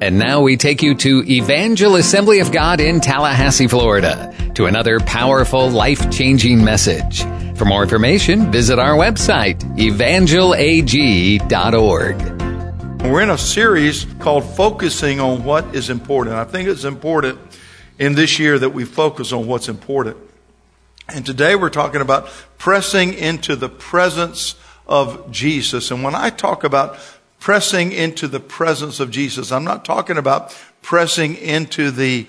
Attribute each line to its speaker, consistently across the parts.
Speaker 1: And now we take you to Evangel Assembly of God in Tallahassee, Florida, to another powerful, life changing message. For more information, visit our website, evangelag.org.
Speaker 2: We're in a series called Focusing on What is Important. I think it's important in this year that we focus on what's important. And today we're talking about pressing into the presence of Jesus. And when I talk about pressing into the presence of Jesus. I'm not talking about pressing into the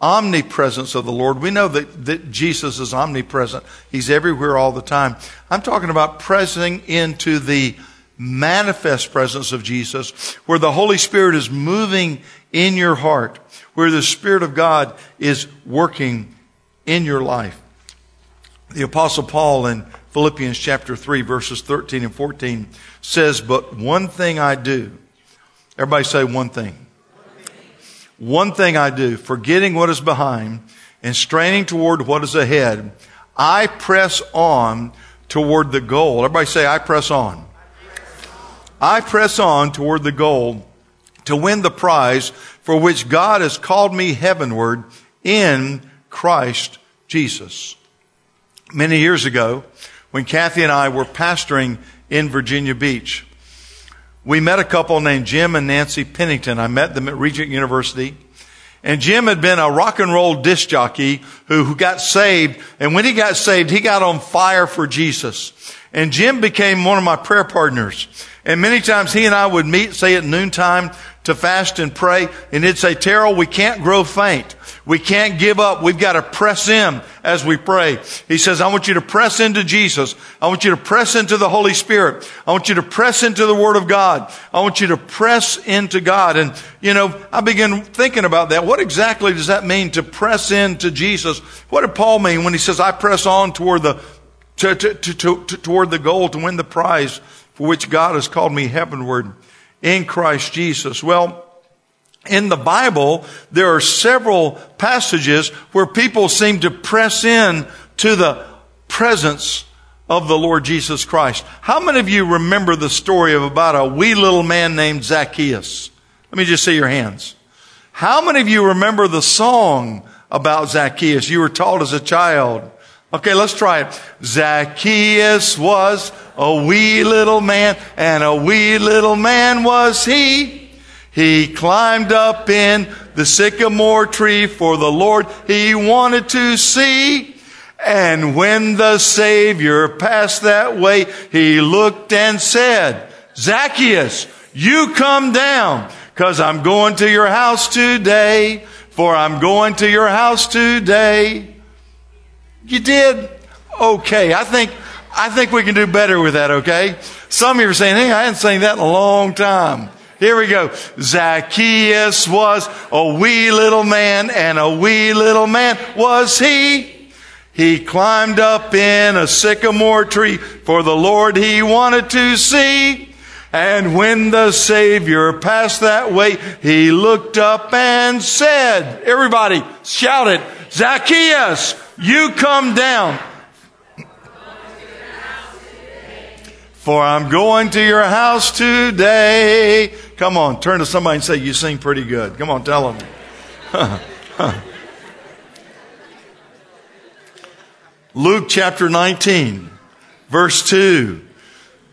Speaker 2: omnipresence of the Lord. We know that, that Jesus is omnipresent. He's everywhere all the time. I'm talking about pressing into the manifest presence of Jesus, where the Holy Spirit is moving in your heart, where the Spirit of God is working in your life. The Apostle Paul in Philippians chapter 3, verses 13 and 14 says, But one thing I do. Everybody say one thing. One thing I do, forgetting what is behind and straining toward what is ahead, I press on toward the goal. Everybody say, I press on. I press on toward the goal to win the prize for which God has called me heavenward in Christ Jesus. Many years ago, when Kathy and I were pastoring in Virginia Beach. We met a couple named Jim and Nancy Pennington. I met them at Regent University. And Jim had been a rock and roll disc jockey who, who got saved. And when he got saved, he got on fire for Jesus. And Jim became one of my prayer partners. And many times he and I would meet, say at noontime, to fast and pray. And he'd say, Terrell, we can't grow faint. We can't give up. We've got to press in as we pray. He says, I want you to press into Jesus. I want you to press into the Holy Spirit. I want you to press into the Word of God. I want you to press into God. And, you know, I begin thinking about that. What exactly does that mean to press into Jesus? What did Paul mean when he says, I press on toward the, to, to, to, toward the goal to win the prize for which God has called me heavenward in Christ Jesus? Well, in the Bible, there are several passages where people seem to press in to the presence of the Lord Jesus Christ. How many of you remember the story of about a wee little man named Zacchaeus? Let me just see your hands. How many of you remember the song about Zacchaeus you were taught as a child? Okay, let's try it. Zacchaeus was a wee little man, and a wee little man was he. He climbed up in the sycamore tree for the Lord he wanted to see. And when the Savior passed that way, he looked and said, Zacchaeus, you come down, cause I'm going to your house today, for I'm going to your house today. You did? Okay. I think, I think we can do better with that, okay? Some of you are saying, hey, I hadn't sang that in a long time. Here we go. Zacchaeus was a wee little man and a wee little man was he. He climbed up in a sycamore tree for the Lord he wanted to see. And when the Savior passed that way, he looked up and said, everybody shout it, Zacchaeus, you come down. For I'm going to your house today. Come on, turn to somebody and say, You sing pretty good. Come on, tell them. Luke chapter 19, verse 2.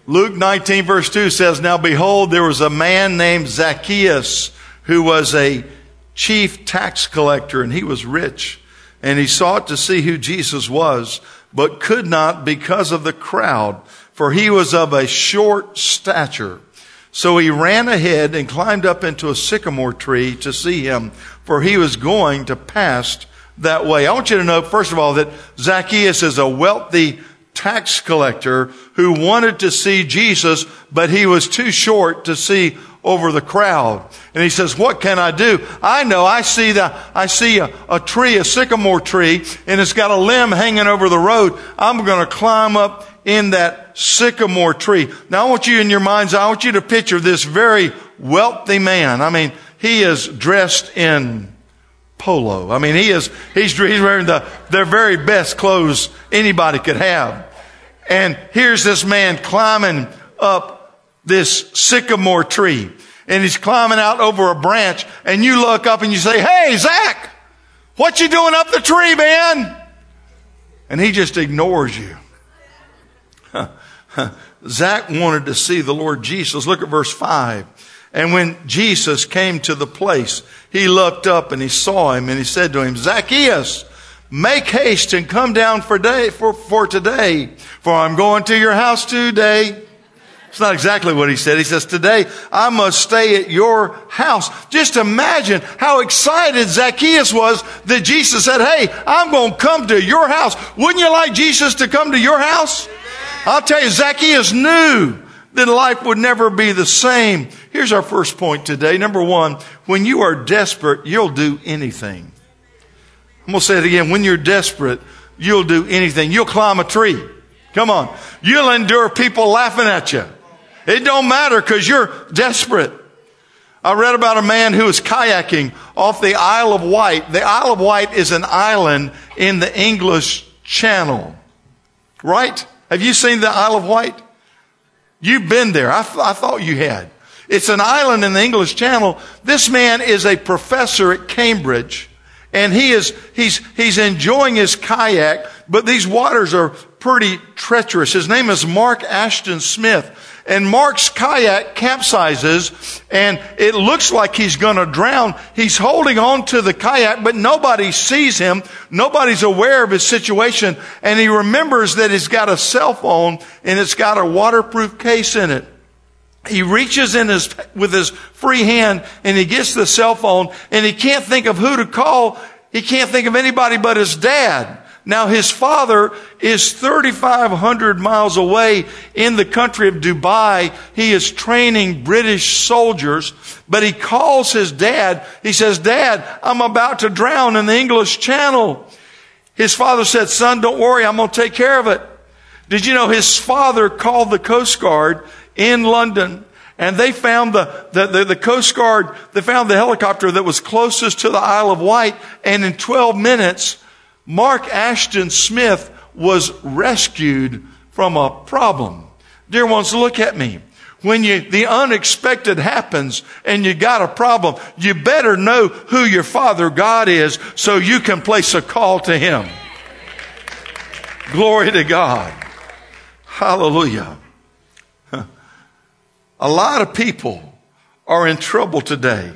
Speaker 2: Luke 19, verse 2 says, Now behold, there was a man named Zacchaeus who was a chief tax collector, and he was rich. And he sought to see who Jesus was, but could not because of the crowd, for he was of a short stature. So he ran ahead and climbed up into a sycamore tree to see him, for he was going to pass that way. I want you to know, first of all, that Zacchaeus is a wealthy tax collector who wanted to see Jesus, but he was too short to see over the crowd. And he says, what can I do? I know I see the, I see a, a tree, a sycamore tree, and it's got a limb hanging over the road. I'm going to climb up in that sycamore tree. Now I want you in your minds, I want you to picture this very wealthy man. I mean, he is dressed in polo. I mean, he is, he's, he's wearing the, the very best clothes anybody could have. And here's this man climbing up this sycamore tree. and he's climbing out over a branch and you look up and you say, Hey, Zach, what you doing up the tree, man? And he just ignores you. Zach wanted to see the Lord Jesus. Look at verse 5. And when Jesus came to the place, he looked up and he saw him and he said to him, Zacchaeus, make haste and come down for, day, for, for today, for I'm going to your house today. It's not exactly what he said. He says, today I must stay at your house. Just imagine how excited Zacchaeus was that Jesus said, Hey, I'm going to come to your house. Wouldn't you like Jesus to come to your house? I'll tell you, Zacchaeus knew that life would never be the same. Here's our first point today. Number one, when you are desperate, you'll do anything. I'm going to say it again. When you're desperate, you'll do anything. You'll climb a tree. Come on. You'll endure people laughing at you. It don't matter because you're desperate. I read about a man who was kayaking off the Isle of Wight. The Isle of Wight is an island in the English Channel. Right? Have you seen the Isle of Wight? You've been there. I, th- I thought you had. It's an island in the English Channel. This man is a professor at Cambridge and he is, he's, he's enjoying his kayak, but these waters are pretty treacherous. His name is Mark Ashton Smith. And Mark's kayak capsizes and it looks like he's going to drown. He's holding on to the kayak, but nobody sees him. Nobody's aware of his situation. And he remembers that he's got a cell phone and it's got a waterproof case in it. He reaches in his, with his free hand and he gets the cell phone and he can't think of who to call. He can't think of anybody but his dad. Now his father is 3,500 miles away in the country of Dubai. He is training British soldiers, but he calls his dad. He says, Dad, I'm about to drown in the English Channel. His father said, son, don't worry. I'm going to take care of it. Did you know his father called the Coast Guard in London and they found the, the, the, the, Coast Guard, they found the helicopter that was closest to the Isle of Wight and in 12 minutes Mark Ashton Smith was rescued from a problem. Dear ones, look at me. When you, the unexpected happens and you got a problem, you better know who your Father God is so you can place a call to Him. Glory to God. Hallelujah. A lot of people are in trouble today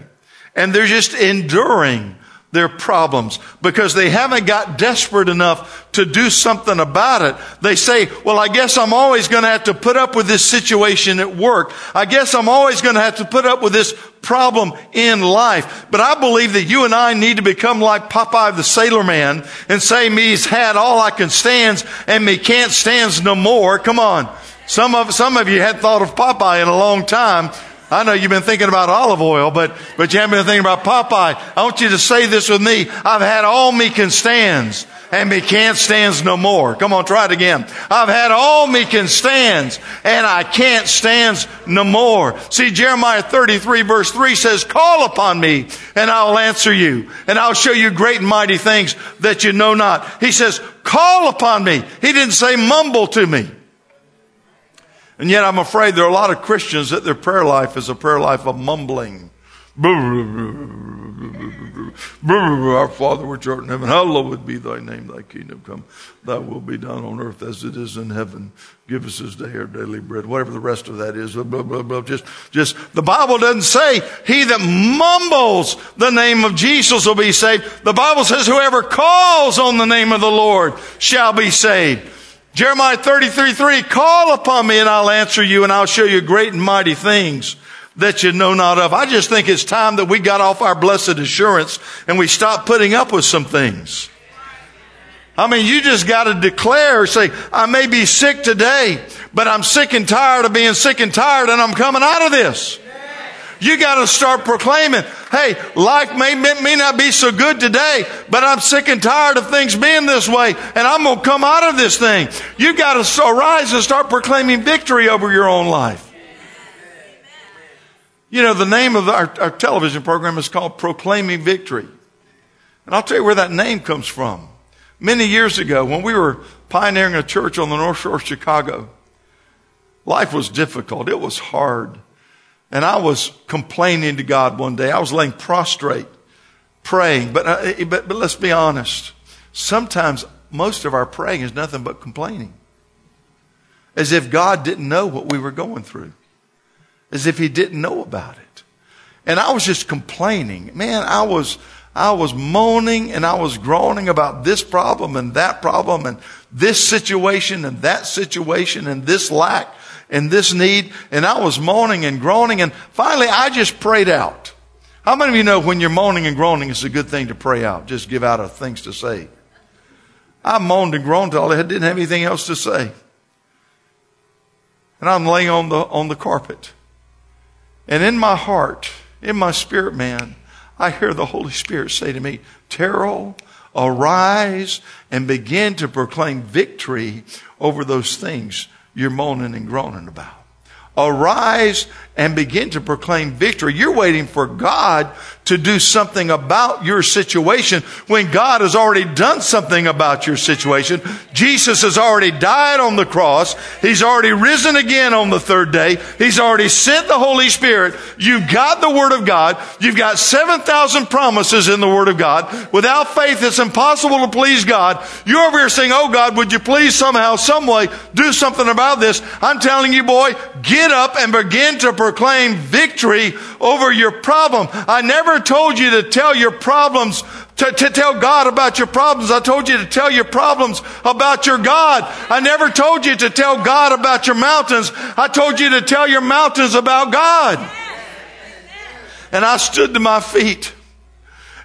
Speaker 2: and they're just enduring their problems because they haven't got desperate enough to do something about it. They say, well, I guess I'm always going to have to put up with this situation at work. I guess I'm always going to have to put up with this problem in life. But I believe that you and I need to become like Popeye the Sailor Man and say, me's had all I can stands and me can't stands no more. Come on. Some of, some of you had thought of Popeye in a long time. I know you've been thinking about olive oil, but, but you haven't been thinking about Popeye. I want you to say this with me. I've had all me can stands and me can't stands no more. Come on, try it again. I've had all me can stands and I can't stands no more. See, Jeremiah 33 verse 3 says, call upon me and I'll answer you and I'll show you great and mighty things that you know not. He says, call upon me. He didn't say mumble to me. And yet I'm afraid there are a lot of Christians that their prayer life is a prayer life of mumbling. Our Father which art in heaven, hallowed be thy name, thy kingdom come, thy will be done on earth as it is in heaven. Give us this day our daily bread, whatever the rest of that is. Blah, blah, blah, just, just, the Bible doesn't say he that mumbles the name of Jesus will be saved. The Bible says whoever calls on the name of the Lord shall be saved. Jeremiah 33, 3, call upon me and I'll answer you and I'll show you great and mighty things that you know not of. I just think it's time that we got off our blessed assurance and we stop putting up with some things. I mean, you just got to declare, say, I may be sick today, but I'm sick and tired of being sick and tired and I'm coming out of this. You got to start proclaiming, hey, life may, may not be so good today, but I'm sick and tired of things being this way, and I'm going to come out of this thing. You got to arise and start proclaiming victory over your own life. You know, the name of our, our television program is called Proclaiming Victory. And I'll tell you where that name comes from. Many years ago, when we were pioneering a church on the North Shore of Chicago, life was difficult. It was hard. And I was complaining to God one day. I was laying prostrate, praying. But, uh, but, but let's be honest. Sometimes most of our praying is nothing but complaining. As if God didn't know what we were going through. As if He didn't know about it. And I was just complaining. Man, I was, I was moaning and I was groaning about this problem and that problem and this situation and that situation and this lack and this need. And I was moaning and groaning. And finally, I just prayed out. How many of you know when you're moaning and groaning, it's a good thing to pray out? Just give out of things to say. I moaned and groaned till I didn't have anything else to say. And I'm laying on the, on the carpet. And in my heart, in my spirit man, I hear the Holy Spirit say to me, Terrell, arise and begin to proclaim victory over those things you're moaning and groaning about. Arise and begin to proclaim victory. You're waiting for God to do something about your situation when God has already done something about your situation. Jesus has already died on the cross. He's already risen again on the third day. He's already sent the Holy Spirit. You've got the Word of God. You've got 7,000 promises in the Word of God. Without faith, it's impossible to please God. You're over here saying, Oh God, would you please somehow, some way do something about this? I'm telling you, boy, get up and begin to proclaim victory over your problem. I never told you to tell your problems, to, to tell God about your problems. I told you to tell your problems about your God. I never told you to tell God about your mountains. I told you to tell your mountains about God. And I stood to my feet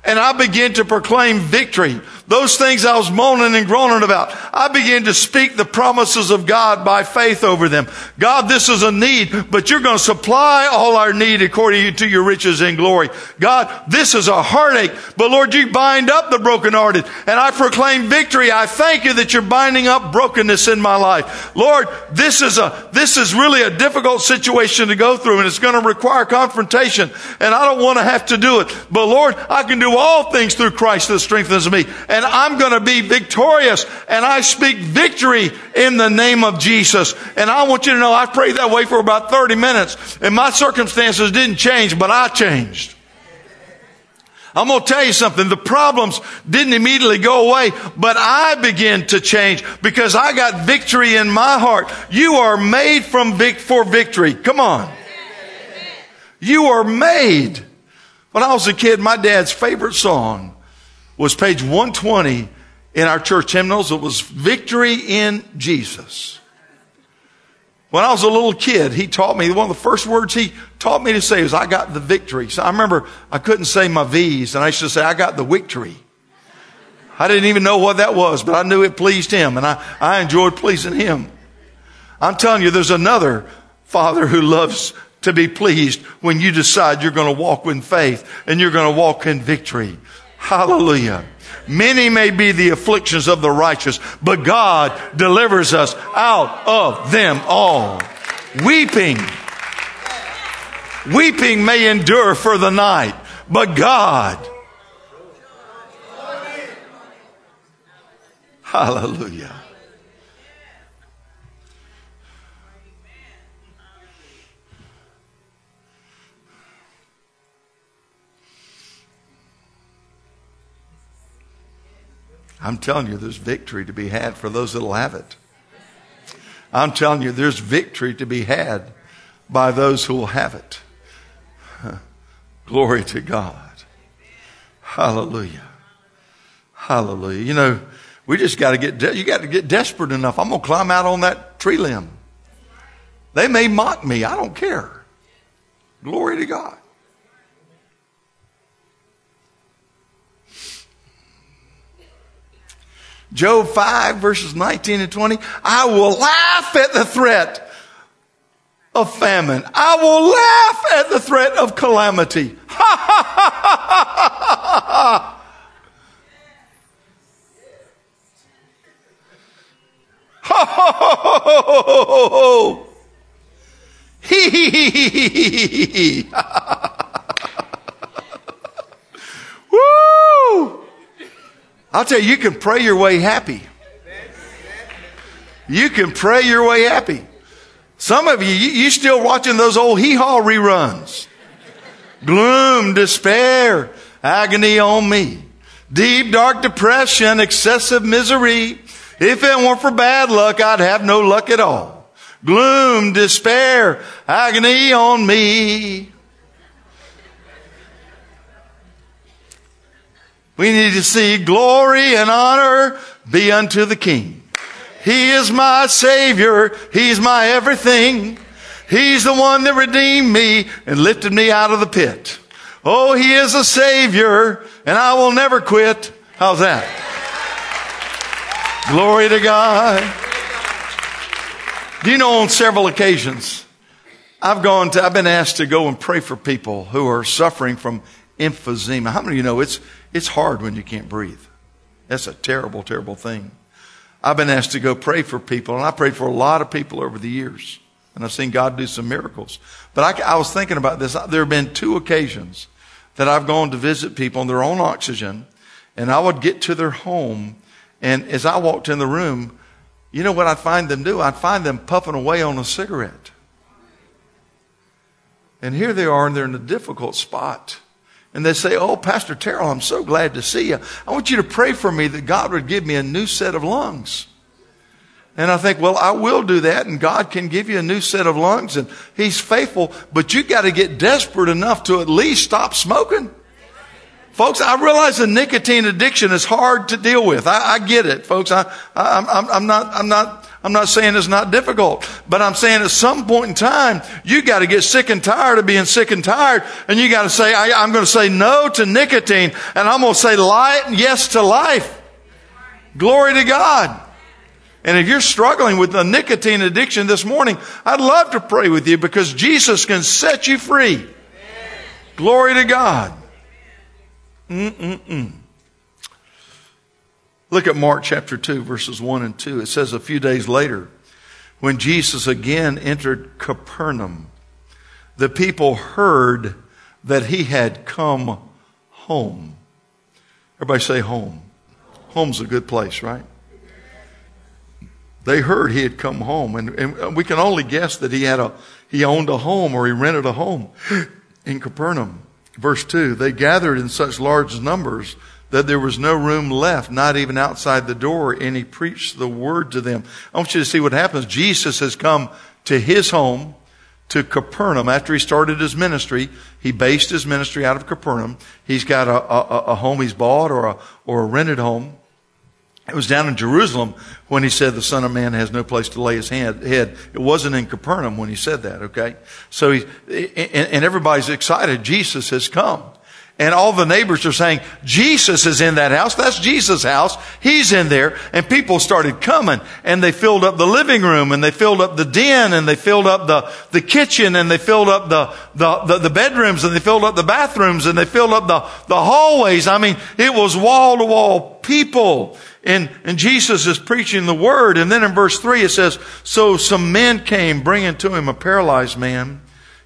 Speaker 2: and I began to proclaim victory. Those things I was moaning and groaning about. I began to speak the promises of God by faith over them. God, this is a need, but you're going to supply all our need according to your riches and glory. God, this is a heartache, but Lord, you bind up the brokenhearted. And I proclaim victory. I thank you that you're binding up brokenness in my life. Lord, this is a, this is really a difficult situation to go through and it's going to require confrontation. And I don't want to have to do it. But Lord, I can do all things through Christ that strengthens me and I'm going to be victorious. And I speak victory in the name of Jesus. And I want you to know I prayed that way for about 30 minutes and my circumstances didn't change, but I changed. I'm going to tell you something. The problems didn't immediately go away, but I began to change because I got victory in my heart. You are made from vic- for victory. Come on. You are made. When I was a kid, my dad's favorite song was page 120 in our church hymnals. It was Victory in Jesus. When I was a little kid, he taught me, one of the first words he taught me to say was, I got the victory. So I remember I couldn't say my V's, and I used to say, I got the victory. I didn't even know what that was, but I knew it pleased him, and I, I enjoyed pleasing him. I'm telling you, there's another father who loves to be pleased when you decide you're going to walk in faith and you're going to walk in victory. Hallelujah. Many may be the afflictions of the righteous, but God delivers us out of them all. Weeping. Weeping may endure for the night, but God. Hallelujah. I'm telling you, there's victory to be had for those that'll have it. I'm telling you, there's victory to be had by those who will have it. Glory to God. Hallelujah. Hallelujah. You know, we just got to get, de- you got to get desperate enough. I'm going to climb out on that tree limb. They may mock me. I don't care. Glory to God. Job 5 verses 19 and 20. I will laugh at the threat of famine. I will laugh at the threat of calamity. Ha ha ha ha ha ha ha. Ha ha ha ha ha ha ha. Hee hee hee hee hee hee hee. Woo! I'll tell you, you can pray your way happy. You can pray your way happy. Some of you, you still watching those old hee haw reruns. Gloom, despair, agony on me. Deep, dark depression, excessive misery. If it weren't for bad luck, I'd have no luck at all. Gloom, despair, agony on me. We need to see glory and honor be unto the King. He is my Savior. He's my everything. He's the one that redeemed me and lifted me out of the pit. Oh, He is a Savior and I will never quit. How's that? Glory to God. Do you know on several occasions, I've gone to, I've been asked to go and pray for people who are suffering from emphysema. How many of you know it's, it's hard when you can't breathe? That's a terrible, terrible thing. I've been asked to go pray for people, and I prayed for a lot of people over the years, and I've seen God do some miracles. But I, I was thinking about this. There have been two occasions that I've gone to visit people on their own oxygen, and I would get to their home, and as I walked in the room, you know what I'd find them do? I'd find them puffing away on a cigarette. And here they are, and they're in a difficult spot. And they say, Oh, Pastor Terrell, I'm so glad to see you. I want you to pray for me that God would give me a new set of lungs. And I think, well, I will do that and God can give you a new set of lungs and He's faithful, but you got to get desperate enough to at least stop smoking. Folks, I realize the nicotine addiction is hard to deal with. I, I get it, folks. I, I, I'm not, I'm not I'm not saying it's not difficult, but I'm saying at some point in time, you got to get sick and tired of being sick and tired, and you got to say, I, am going to say no to nicotine, and I'm going to say light, yes to life. Glory to God. And if you're struggling with a nicotine addiction this morning, I'd love to pray with you because Jesus can set you free. Glory to God. Mm-mm-mm. Look at Mark chapter 2, verses 1 and 2. It says, A few days later, when Jesus again entered Capernaum, the people heard that he had come home. Everybody say home. Home's a good place, right? They heard he had come home, and, and we can only guess that he had a he owned a home or he rented a home in Capernaum. Verse 2 They gathered in such large numbers that there was no room left, not even outside the door, and he preached the word to them. I want you to see what happens. Jesus has come to his home, to Capernaum. After he started his ministry, he based his ministry out of Capernaum. He's got a, a, a home he's bought or a, or a rented home. It was down in Jerusalem when he said the Son of Man has no place to lay his hand, head. It wasn't in Capernaum when he said that, okay? So he, and, and everybody's excited. Jesus has come. And all the neighbors are saying, Jesus is in that house. That's Jesus' house. He's in there. And people started coming and they filled up the living room and they filled up the den and they filled up the, the kitchen and they filled up the, the, the, the bedrooms and they filled up the bathrooms and they filled up the, the hallways. I mean, it was wall to wall people. And, and Jesus is preaching the word. And then in verse three it says, so some men came bringing to him a paralyzed man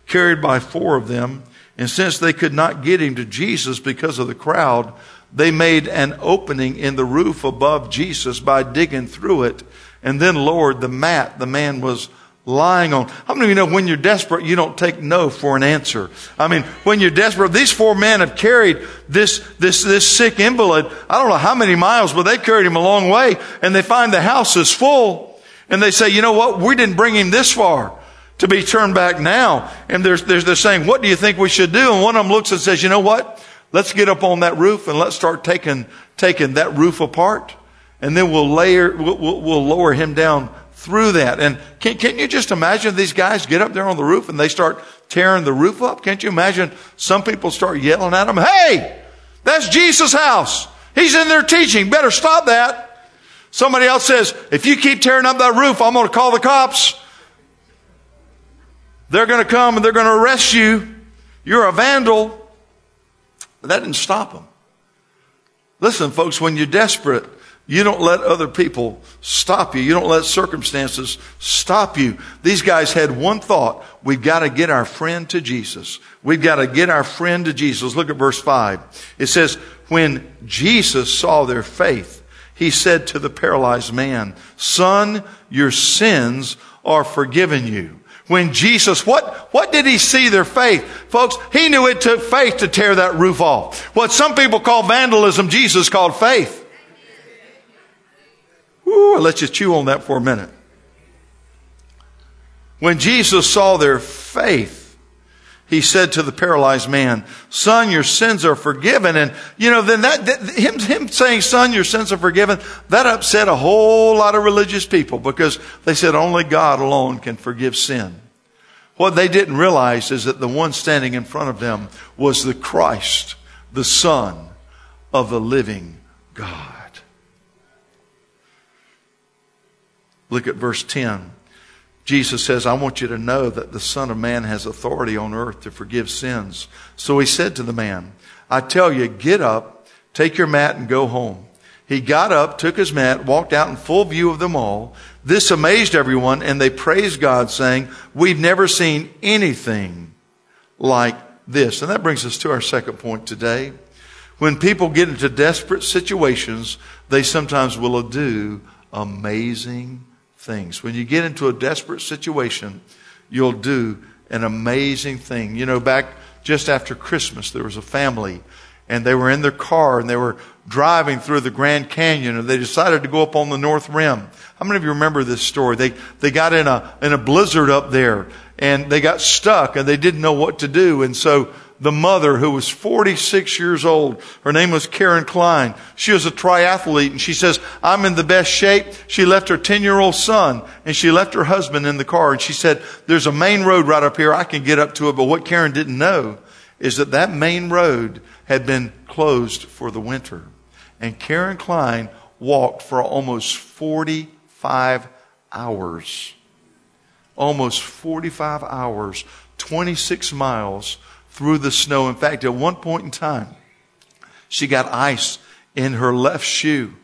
Speaker 2: carried by four of them. And since they could not get him to Jesus because of the crowd, they made an opening in the roof above Jesus by digging through it and then lowered the mat the man was lying on. How many of you know when you're desperate, you don't take no for an answer? I mean, when you're desperate, these four men have carried this, this, this sick invalid, I don't know how many miles, but they carried him a long way and they find the house is full and they say, you know what? We didn't bring him this far to be turned back now. And they're, they're, they're saying, what do you think we should do? And one of them looks and says, you know what? Let's get up on that roof and let's start taking, taking that roof apart. And then we'll layer, we'll, we'll lower him down through that. And can, can you just imagine these guys get up there on the roof and they start tearing the roof up? Can't you imagine some people start yelling at them, Hey, that's Jesus' house. He's in there teaching. Better stop that. Somebody else says, if you keep tearing up that roof, I'm going to call the cops. They're going to come and they're going to arrest you. You're a vandal. But that didn't stop them. Listen, folks, when you're desperate, you don't let other people stop you. You don't let circumstances stop you. These guys had one thought. We've got to get our friend to Jesus. We've got to get our friend to Jesus. Look at verse 5. It says, When Jesus saw their faith, he said to the paralyzed man, Son, your sins are forgiven you. when Jesus, what, what did he see their faith? Folks, he knew it took faith to tear that roof off. What some people call vandalism, Jesus called faith. Woo, I'll let you chew on that for a minute. When Jesus saw their faith, he said to the paralyzed man, son, your sins are forgiven. And, you know, then that, that, him, him saying, son, your sins are forgiven, that upset a whole lot of religious people because they said only God alone can forgive sin. What they didn't realize is that the one standing in front of them was the Christ, the Son of the living God. Look at verse 10. Jesus says, I want you to know that the Son of Man has authority on earth to forgive sins. So he said to the man, I tell you, get up, take your mat and go home. He got up, took his mat, walked out in full view of them all. This amazed everyone and they praised God saying, we've never seen anything like this. And that brings us to our second point today. When people get into desperate situations, they sometimes will do amazing things. When you get into a desperate situation, you'll do an amazing thing. You know, back just after Christmas, there was a family and they were in their car and they were driving through the Grand Canyon and they decided to go up on the North Rim. How many of you remember this story? They, they got in a, in a blizzard up there and they got stuck and they didn't know what to do. And so the mother who was 46 years old. Her name was Karen Klein. She was a triathlete and she says, I'm in the best shape. She left her 10 year old son and she left her husband in the car and she said, there's a main road right up here. I can get up to it. But what Karen didn't know is that that main road had been closed for the winter. And Karen Klein walked for almost 45 hours. Almost 45 hours, 26 miles through the snow. In fact, at one point in time, she got ice in her left shoe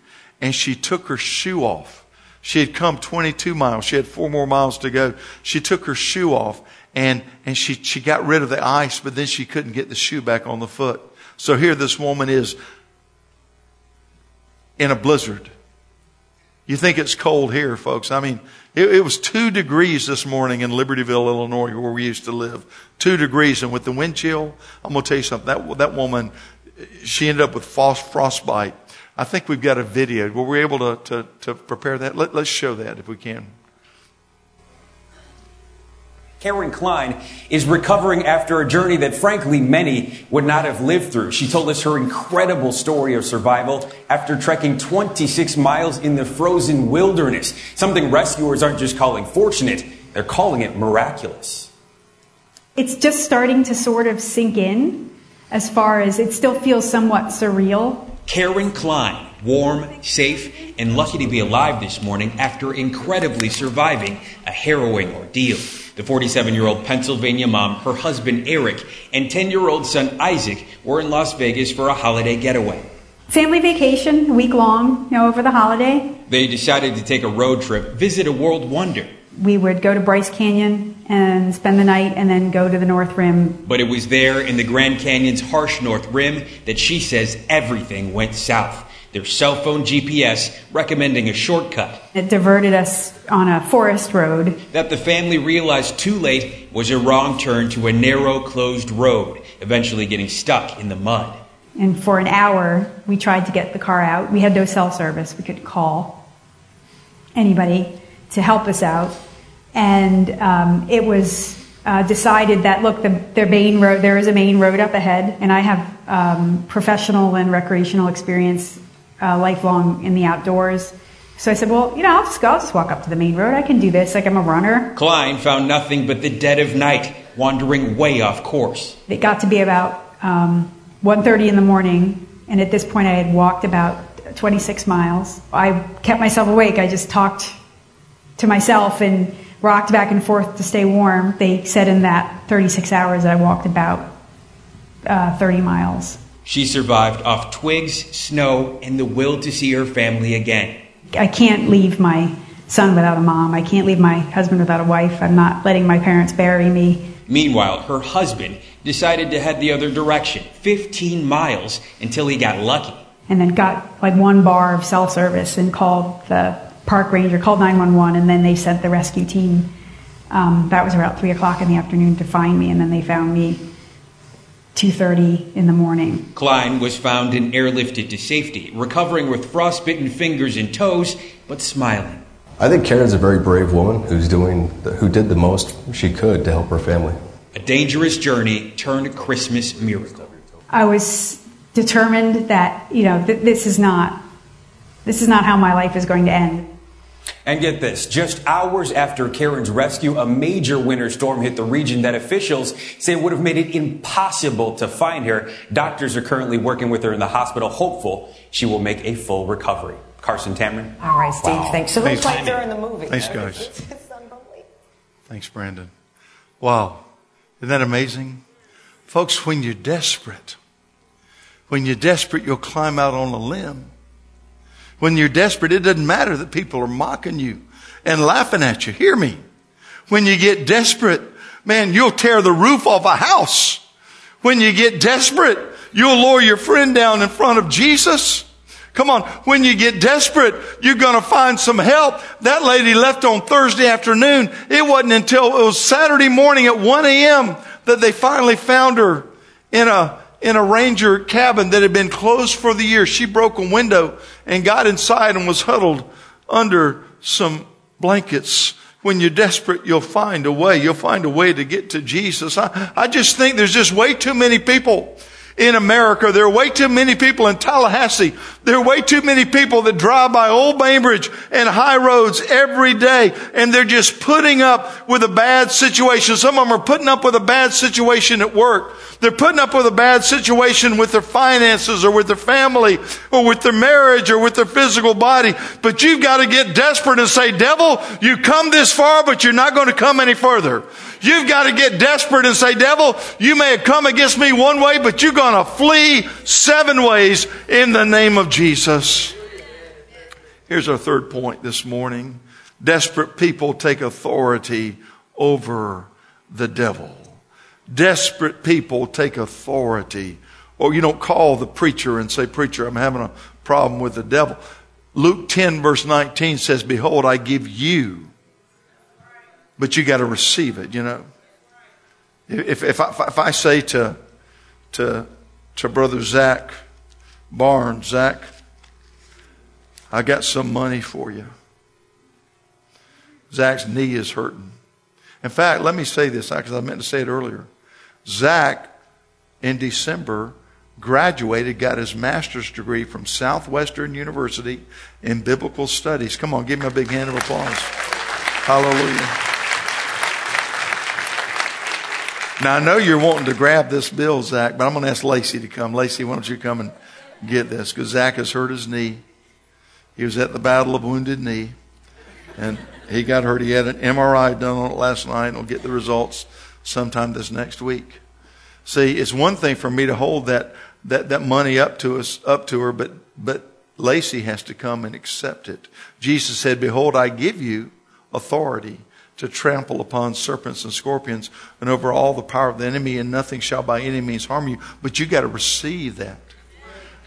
Speaker 2: and she took her shoe off. She had come 22 miles. She had four more miles to go. She took her shoe off and, and she, she got rid of the ice, but then she couldn't get the shoe back on the foot. So here this woman is in a blizzard. You think it's cold here, folks. I mean, it, it, was two degrees this morning in Libertyville, Illinois, where we used to live. Two degrees. And with the wind chill, I'm going to tell you something. That, that woman, she ended up with frost, frostbite. I think we've got a video. Were we able to, to, to prepare that? Let, let's show that if we can.
Speaker 3: Karen Klein is recovering after a journey that, frankly, many would not have lived through. She told us her incredible story of survival after trekking 26 miles in the frozen wilderness, something rescuers aren't just calling fortunate, they're calling it miraculous.
Speaker 4: It's just starting to sort of sink in as far as it still feels somewhat surreal.
Speaker 3: Karen Klein, warm, safe, and lucky to be alive this morning after incredibly surviving a harrowing ordeal. The 47 year old Pennsylvania mom, her husband Eric, and 10 year old son Isaac were in Las Vegas for a holiday getaway.
Speaker 4: Family vacation, week long, you know, over the holiday.
Speaker 3: They decided to take a road trip, visit a world wonder.
Speaker 4: We would go to Bryce Canyon and spend the night and then go to the North Rim.
Speaker 3: But it was there in the Grand Canyon's harsh North Rim that she says everything went south their cell phone GPS recommending a shortcut.
Speaker 4: It diverted us on a forest road.
Speaker 3: That the family realized too late was a wrong turn to a narrow, closed road, eventually getting stuck in the mud.
Speaker 4: And for an hour, we tried to get the car out. We had no cell service. We could call anybody to help us out. And um, it was uh, decided that look, the, the, main road there is a main road up ahead, and I have um, professional and recreational experience uh, lifelong in the outdoors. So I said, well, you know, I'll just go. I'll just walk up to the main road. I can do this. Like I'm a runner.
Speaker 3: Klein found nothing but the dead of night, wandering way off course.
Speaker 4: It got to be about um, 1.30 in the morning, and at this point I had walked about 26 miles. I kept myself awake. I just talked to myself and rocked back and forth to stay warm. They said in that 36 hours I walked about uh, 30 miles.
Speaker 3: She survived off twigs, snow, and the will to see her family again.
Speaker 4: I can't leave my son without a mom. I can't leave my husband without a wife. I'm not letting my parents bury me.
Speaker 3: Meanwhile, her husband decided to head the other direction, 15 miles, until he got lucky.
Speaker 4: And then got like one bar of cell service and called the park ranger, called 911, and then they sent the rescue team Um, that was around three o'clock in the afternoon to find me, and then they found me 2.30 in the morning.
Speaker 3: Klein was found and airlifted to safety, recovering with frostbitten fingers and toes, but smiling.
Speaker 5: I think Karen's a very brave woman who's doing, who did the most she could to help her family.
Speaker 3: A dangerous journey turned Christmas miracle.
Speaker 4: I was determined that, you know, th- this is not, this is not how my life is going to end.
Speaker 3: And get this, just hours after Karen's rescue, a major winter storm hit the region that officials say would have made it impossible to find her. Doctors are currently working with her in the hospital, hopeful she will make a full recovery. Carson Tamron.
Speaker 6: All right, Steve,
Speaker 2: Wow.
Speaker 6: thanks. So looks
Speaker 2: Thanks.
Speaker 6: like they're in the movie.
Speaker 2: Thanks, guys.
Speaker 6: It's, it's unbelievable.
Speaker 2: Thanks, Brandon. Wow. Isn't that amazing? Folks, when you're desperate, when you're desperate, you'll climb out on a limb. When you're desperate, it doesn't matter that people are mocking you and laughing at you. Hear me. When you get desperate, man, you'll tear the roof off a house. When you get desperate, you'll lower your friend down in front of Jesus. Come on. When you get desperate, you're going to find some help. That lady left on Thursday afternoon. It wasn't until it was Saturday morning at 1 a.m. that they finally found her in a, in a ranger cabin that had been closed for the year. She broke a window and got inside and was huddled under some blankets. When you're desperate, you'll find a way. You'll find a way to get to Jesus. I, I just think there's just way too many people in America. There are way too many people in Tallahassee. There are way too many people that drive by Old Bainbridge and high roads every day and they're just putting up with a bad situation. Some of them are putting up with a bad situation at work. They're putting up with a bad situation with their finances or with their family or with their marriage or with their physical body. But you've got to get desperate and say, devil, you come this far, but you're not going to come any further. You've got to get desperate and say, devil, you may have come against me one way, but you're going to flee seven ways in the name of Jesus. Here's our third point this morning. Desperate people take authority over the devil. Desperate people take authority. Or you don't call the preacher and say, preacher, I'm having a problem with the devil. Luke 10 verse 19 says, behold, I give you but you got to receive it, you know. If, if, I, if I say to, to, to Brother Zach Barnes, Zach, I got some money for you. Zach's knee is hurting. In fact, let me say this because I meant to say it earlier. Zach, in December, graduated, got his master's degree from Southwestern University in biblical studies. Come on, give him a big hand of applause. Hallelujah. Now I know you're wanting to grab this bill, Zach, but I'm going to ask Lacey to come. Lacey, why don't you come and get this? Because Zach has hurt his knee. He was at the Battle of Wounded Knee, and he got hurt. He had an MRI done on it last night. and We'll get the results sometime this next week. See, it's one thing for me to hold that that, that money up to us, up to her, but but Lacey has to come and accept it. Jesus said, "Behold, I give you authority." To trample upon serpents and scorpions and over all the power of the enemy, and nothing shall by any means harm you. But you got to receive that.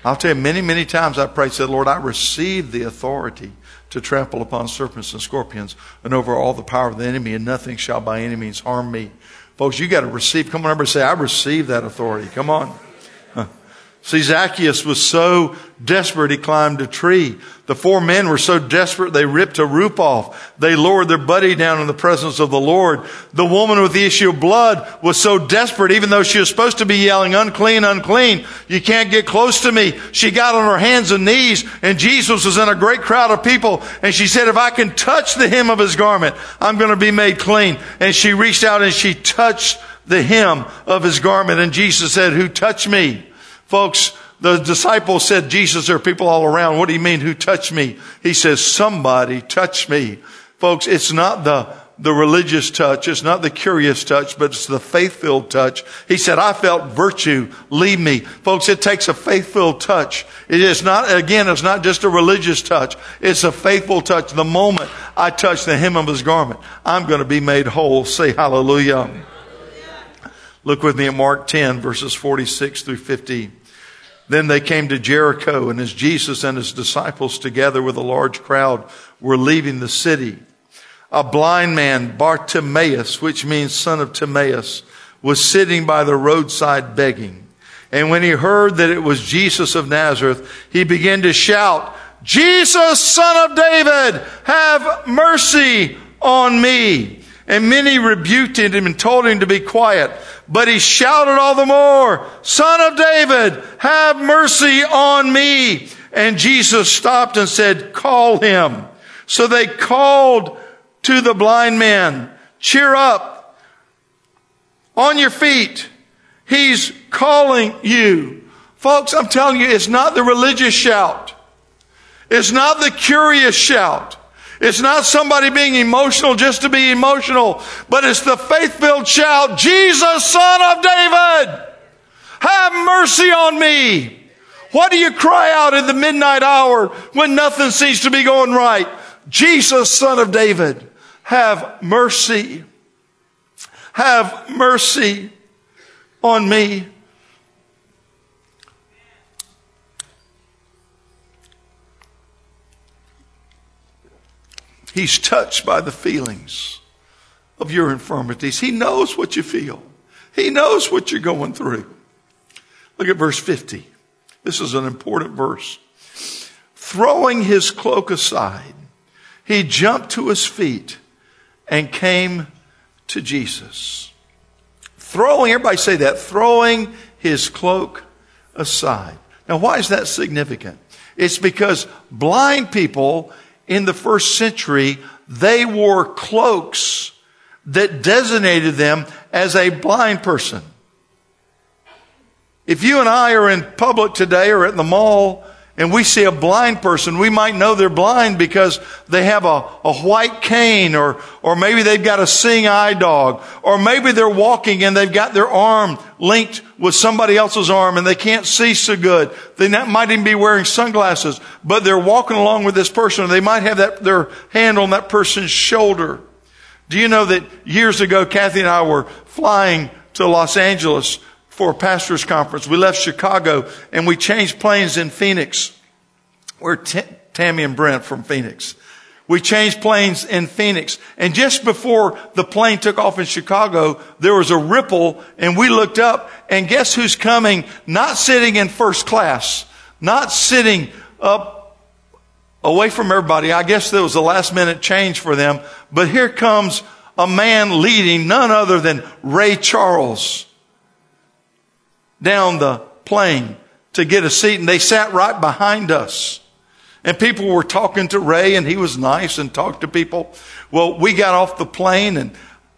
Speaker 2: I'll tell you, many, many times I prayed, said, Lord, I receive the authority to trample upon serpents and scorpions and over all the power of the enemy, and nothing shall by any means harm me. Folks, you got to receive. Come on, everybody say, I receive that authority. Come on. See, Zacchaeus was so desperate he climbed a tree. The four men were so desperate they ripped a roof off. They lowered their buddy down in the presence of the Lord. The woman with the issue of blood was so desperate, even though she was supposed to be yelling, unclean, unclean, you can't get close to me. She got on her hands and knees and Jesus was in a great crowd of people and she said, if I can touch the hem of his garment, I'm going to be made clean. And she reached out and she touched the hem of his garment and Jesus said, who touched me? Folks, the disciples said, Jesus, there are people all around. What do you mean, who touched me? He says, somebody touched me. Folks, it's not the, the religious touch. It's not the curious touch, but it's the faith-filled touch. He said, I felt virtue leave me. Folks, it takes a faith-filled touch. It is not, again, it's not just a religious touch. It's a faithful touch. The moment I touch the hem of his garment, I'm going to be made whole. Say hallelujah. Look with me at Mark 10 verses 46 through 50. Then they came to Jericho and as Jesus and his disciples together with a large crowd were leaving the city, a blind man, Bartimaeus, which means son of Timaeus, was sitting by the roadside begging. And when he heard that it was Jesus of Nazareth, he began to shout, Jesus, son of David, have mercy on me. And many rebuked him and told him to be quiet. But he shouted all the more, Son of David, have mercy on me. And Jesus stopped and said, Call him. So they called to the blind man, Cheer up, on your feet. He's calling you. Folks, I'm telling you, it's not the religious shout. It's not the curious shout. It's not somebody being emotional just to be emotional, but it's the faith filled shout, Jesus, son of David, have mercy on me. What do you cry out in the midnight hour when nothing seems to be going right? Jesus, son of David, have mercy. Have mercy on me. He's touched by the feelings of your infirmities. He knows what you feel. He knows what you're going through. Look at verse 50. This is an important verse. Throwing his cloak aside, he jumped to his feet and came to Jesus. Throwing, everybody say that, throwing his cloak aside. Now, why is that significant? It's because blind people in the first century, they wore cloaks that designated them as a blind person. If you and I are in public today or at the mall and we see a blind person, we might know they're blind because they have a, a white cane or, or maybe they've got a seeing eye dog or maybe they're walking and they've got their arm linked with somebody else's arm and they can't see so good. They might even be wearing sunglasses, but they're walking along with this person. And they might have that, their hand on that person's shoulder. Do you know that years ago, Kathy and I were flying to Los Angeles for a pastor's conference. We left Chicago and we changed planes in Phoenix. We're T- Tammy and Brent from Phoenix. We changed planes in Phoenix. And just before the plane took off in Chicago, there was a ripple and we looked up and guess who's coming? Not sitting in first class, not sitting up away from everybody. I guess there was a last minute change for them. But here comes a man leading none other than Ray Charles down the plane to get a seat and they sat right behind us. And people were talking to Ray and he was nice and talked to people. Well, we got off the plane and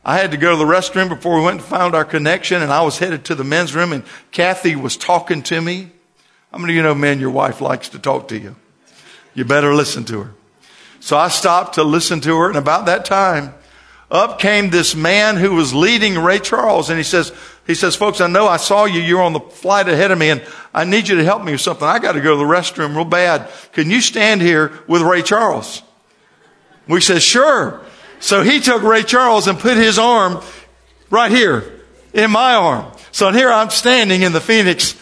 Speaker 2: I had to go to the restroom before we went and found our connection and I was headed to the men's room and Kathy was talking to me. How many of you know, man, your wife likes to talk to you? You better listen to her. So I stopped to listen to her and about that time, up came this man who was leading Ray Charles and he says, he says, folks, I know I saw you. You're on the flight ahead of me and I need you to help me with something. I got to go to the restroom real bad. Can you stand here with Ray Charles? We said, sure. So he took Ray Charles and put his arm right here in my arm. So here I'm standing in the Phoenix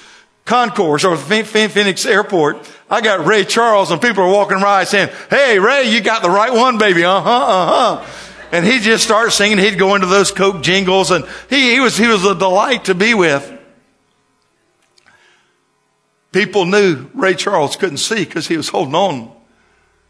Speaker 2: concourse or Phoenix airport. I got Ray Charles and people are walking by saying, Hey, Ray, you got the right one, baby. Uh huh, uh huh and he'd just start singing. He'd go into those Coke jingles, and he, he was he was a delight to be with. People knew Ray Charles couldn't see because he was holding on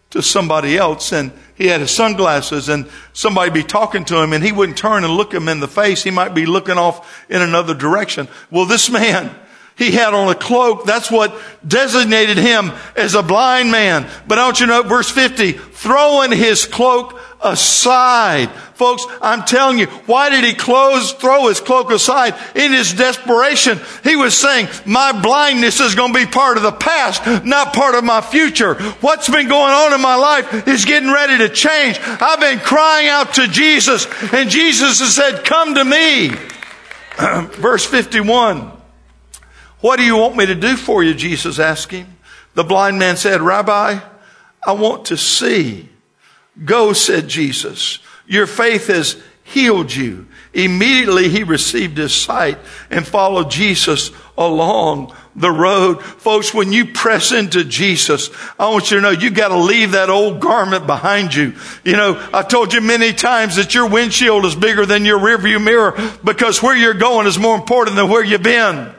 Speaker 2: to somebody else, and he had his sunglasses, and somebody be talking to him, and he wouldn't turn and look him in the face. He might be looking off in another direction. Well, this man. He had on a cloak. That's what designated him as a blind man. But don't you know, verse 50, throwing his cloak aside. Folks, I'm telling you, why did he close, throw his cloak aside? In his desperation, he was saying, my blindness is going to be part of the past, not part of my future. What's been going on in my life is getting ready to change. I've been crying out to Jesus, and Jesus has said, come to me. Verse 51. What do you want me to do for you? Jesus asked him. The blind man said, Rabbi, I want to see. Go, said Jesus. Your faith has healed you. Immediately he received his sight and followed Jesus along the road. Folks, when you press into Jesus, I want you to know you got to leave that old garment behind you. You know, I told you many times that your windshield is bigger than your rearview mirror because where you're going is more important than where you've been.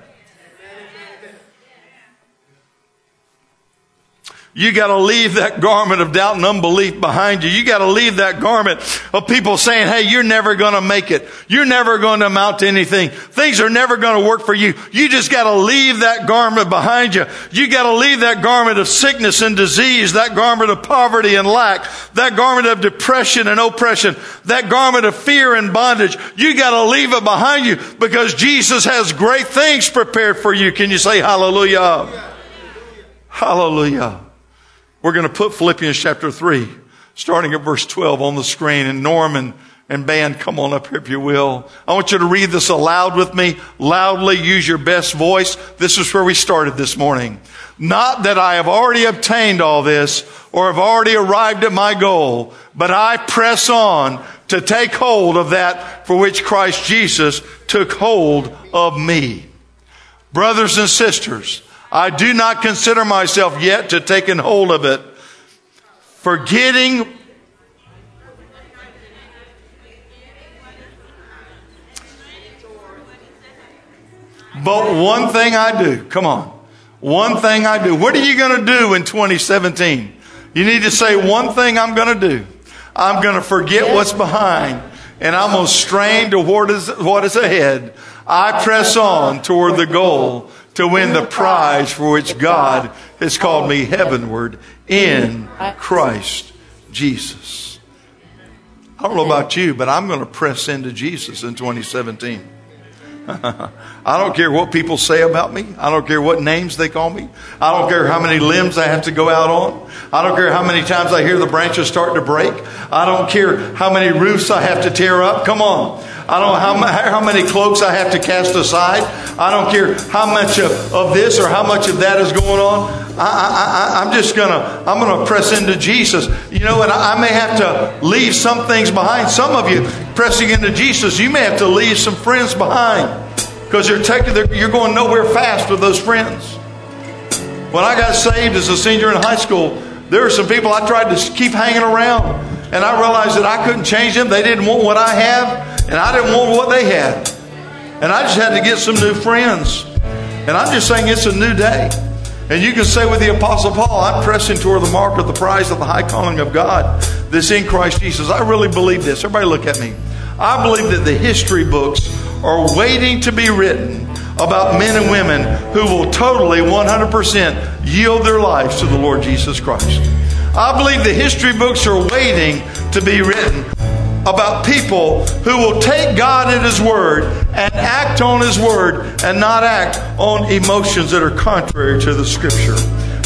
Speaker 2: You got to leave that garment of doubt and unbelief behind you. You got to leave that garment of people saying, hey, you're never going to make it. You're never going to amount to anything. Things are never going to work for you. You just got to leave that garment behind you. You got to leave that garment of sickness and disease, that garment of poverty and lack, that garment of depression and oppression, that garment of fear and bondage. You got to leave it behind you because Jesus has great things prepared for you. Can you say hallelujah? Hallelujah. We're going to put Philippians chapter 3, starting at verse 12 on the screen. And Norman and band, come on up here if you will. I want you to read this aloud with me. Loudly use your best voice. This is where we started this morning. Not that I have already obtained all this or have already arrived at my goal, but I press on to take hold of that for which Christ Jesus took hold of me. Brothers and sisters, I do not consider myself yet to taken hold of it. Forgetting But one thing I do, come on. One thing I do. What are you going to do in 2017? You need to say one thing I'm going to do. I'm going to forget what's behind and I'm going to strain toward what is ahead. I press on toward the goal to win the prize for which God has called me heavenward in Christ Jesus. I don't know about you, but I'm going to press into Jesus in 2017. I don't care what people say about me. I don't care what names they call me. I don't care how many limbs I have to go out on. I don't care how many times I hear the branches start to break. I don't care how many roofs I have to tear up. Come on. I don't know how, how many cloaks I have to cast aside. I don't care how much of, of this or how much of that is going on. I, am just gonna, I'm gonna press into Jesus. You know, and I, I may have to leave some things behind. Some of you pressing into Jesus, you may have to leave some friends behind because you're taking, you're going nowhere fast with those friends. When I got saved as a senior in high school, there were some people I tried to keep hanging around. And I realized that I couldn't change them. They didn't want what I have, and I didn't want what they had. And I just had to get some new friends. And I'm just saying it's a new day. And you can say with the Apostle Paul, I'm pressing toward the mark of the prize of the high calling of God that's in Christ Jesus. I really believe this. Everybody look at me. I believe that the history books are waiting to be written about men and women who will totally 100% yield their lives to the Lord Jesus Christ. I believe the history books are waiting to be written about people who will take God at His Word and act on His Word and not act on emotions that are contrary to the Scripture.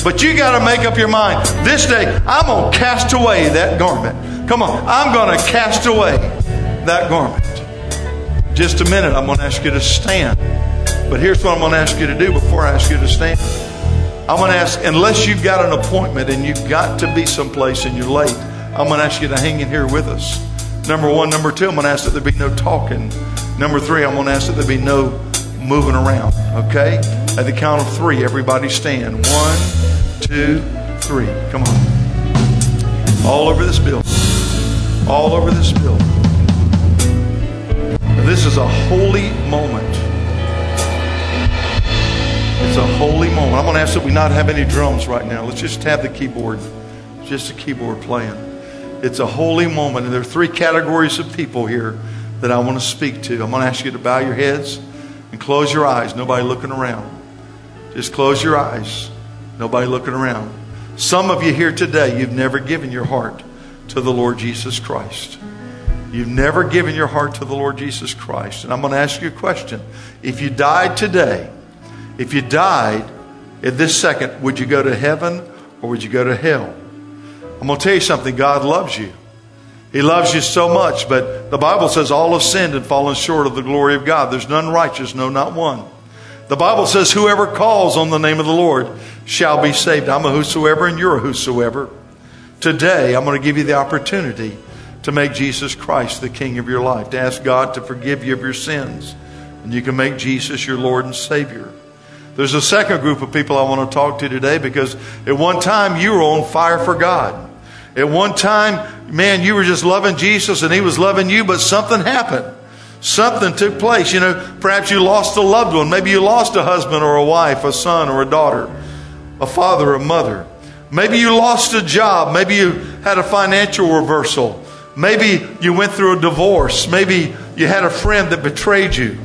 Speaker 2: But you got to make up your mind. This day, I'm going to cast away that garment. Come on, I'm going to cast away that garment. Just a minute, I'm going to ask you to stand. But here's what I'm going to ask you to do before I ask you to stand. I'm going to ask, unless you've got an appointment and you've got to be someplace and you're late, I'm going to ask you to hang in here with us. Number one. Number two, I'm going to ask that there be no talking. Number three, I'm going to ask that there be no moving around. Okay? At the count of three, everybody stand. One, two, three. Come on. All over this building. All over this building. This is a holy moment. It's a holy moment. I'm going to ask that we not have any drums right now. Let's just have the keyboard, just a keyboard playing. It's a holy moment. And there are three categories of people here that I want to speak to. I'm going to ask you to bow your heads and close your eyes. Nobody looking around. Just close your eyes. Nobody looking around. Some of you here today, you've never given your heart to the Lord Jesus Christ. You've never given your heart to the Lord Jesus Christ. And I'm going to ask you a question. If you died today, if you died at this second, would you go to heaven or would you go to hell? I'm going to tell you something God loves you. He loves you so much, but the Bible says all have sinned and fallen short of the glory of God. There's none righteous, no, not one. The Bible says, Whoever calls on the name of the Lord shall be saved. I'm a whosoever and you're a whosoever. Today, I'm going to give you the opportunity to make Jesus Christ the King of your life, to ask God to forgive you of your sins. And you can make Jesus your Lord and Savior. There's a second group of people I want to talk to today because at one time you were on fire for God. At one time, man, you were just loving Jesus and he was loving you, but something happened. Something took place. You know, perhaps you lost a loved one. Maybe you lost a husband or a wife, a son or a daughter, a father, or a mother. Maybe you lost a job. Maybe you had a financial reversal. Maybe you went through a divorce. Maybe you had a friend that betrayed you.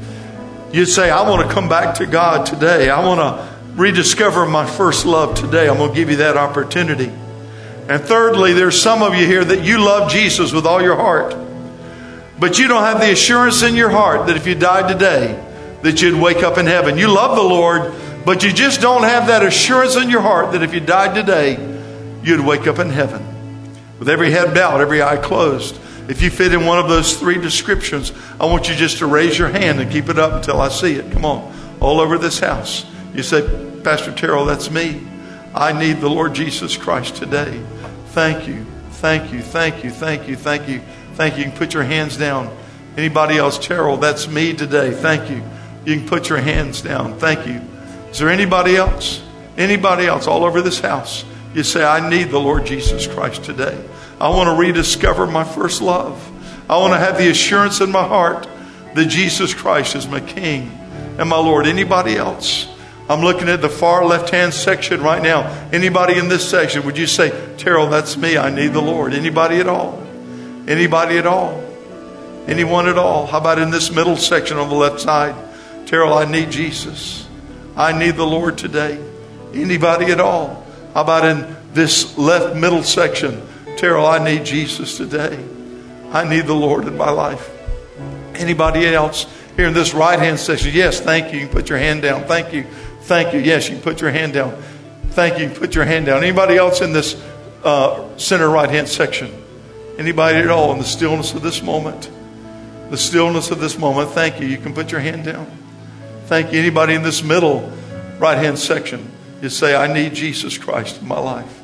Speaker 2: You'd say, I want to come back to God today. I want to rediscover my first love today. I'm going to give you that opportunity. And thirdly, there's some of you here that you love Jesus with all your heart, but you don't have the assurance in your heart that if you died today, that you'd wake up in heaven. You love the Lord, but you just don't have that assurance in your heart that if you died today, you'd wake up in heaven. With every head bowed, every eye closed. If you fit in one of those three descriptions, I want you just to raise your hand and keep it up until I see it. Come on. All over this house. You say, Pastor Terrell, that's me. I need the Lord Jesus Christ today. Thank you. Thank you. Thank you. Thank you. Thank you. Thank you. You can put your hands down. Anybody else? Terrell, that's me today. Thank you. You can put your hands down. Thank you. Is there anybody else? Anybody else all over this house? You say, I need the Lord Jesus Christ today. I want to rediscover my first love. I want to have the assurance in my heart that Jesus Christ is my King and my Lord. Anybody else? I'm looking at the far left hand section right now. Anybody in this section, would you say, Terrell, that's me. I need the Lord. Anybody at all? Anybody at all? Anyone at all? How about in this middle section on the left side? Terrell, I need Jesus. I need the Lord today. Anybody at all? How about in this left middle section? Terrell, I need Jesus today. I need the Lord in my life. Anybody else here in this right hand section? Yes, thank you. You can put your hand down. Thank you. Thank you. Yes, you put your hand down. Thank you. you put your hand down. Anybody else in this uh, center right hand section? Anybody at all in the stillness of this moment? The stillness of this moment. Thank you. You can put your hand down. Thank you. Anybody in this middle right hand section? You say, I need Jesus Christ in my life.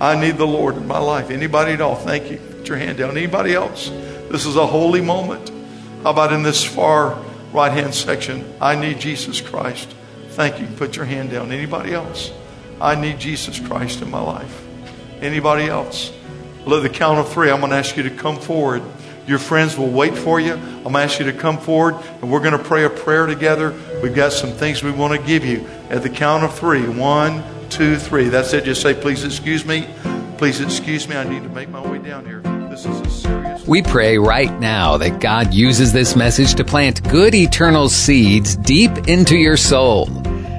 Speaker 2: I need the Lord in my life. Anybody at all? Thank you. Put your hand down. Anybody else? This is a holy moment. How about in this far right hand section? I need Jesus Christ. Thank you. Put your hand down. Anybody else? I need Jesus Christ in my life. Anybody else? Let the count of three. I'm going to ask you to come forward. Your friends will wait for you. I'm going to ask you to come forward and we're going to pray a prayer together. We've got some things we want to give you at the count of three. One, two, three. That's it. Just say, please excuse me. Please excuse me. I need to make my way down here. This is a serious.
Speaker 1: We pray right now that God uses this message to plant good eternal seeds deep into your soul.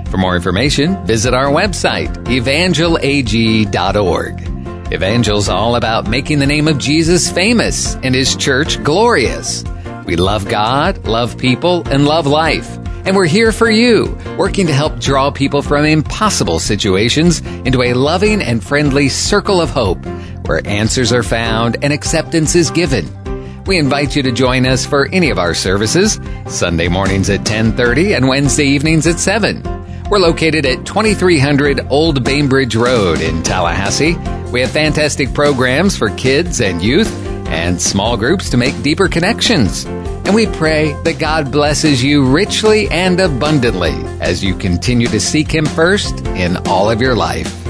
Speaker 1: For more information, visit our website, evangelag.org. Evangel's all about making the name of Jesus famous and his church glorious. We love God, love people, and love life. And we're here for you, working to help draw people from impossible situations into a loving and friendly circle of hope where answers are found and acceptance is given. We invite you to join us for any of our services, Sunday mornings at 10:30 and Wednesday evenings at 7. We're located at 2300 Old Bainbridge Road in Tallahassee. We have fantastic programs for kids and youth and small groups to make deeper connections. And we pray that God blesses you richly and abundantly as you continue to seek Him first in all of your life.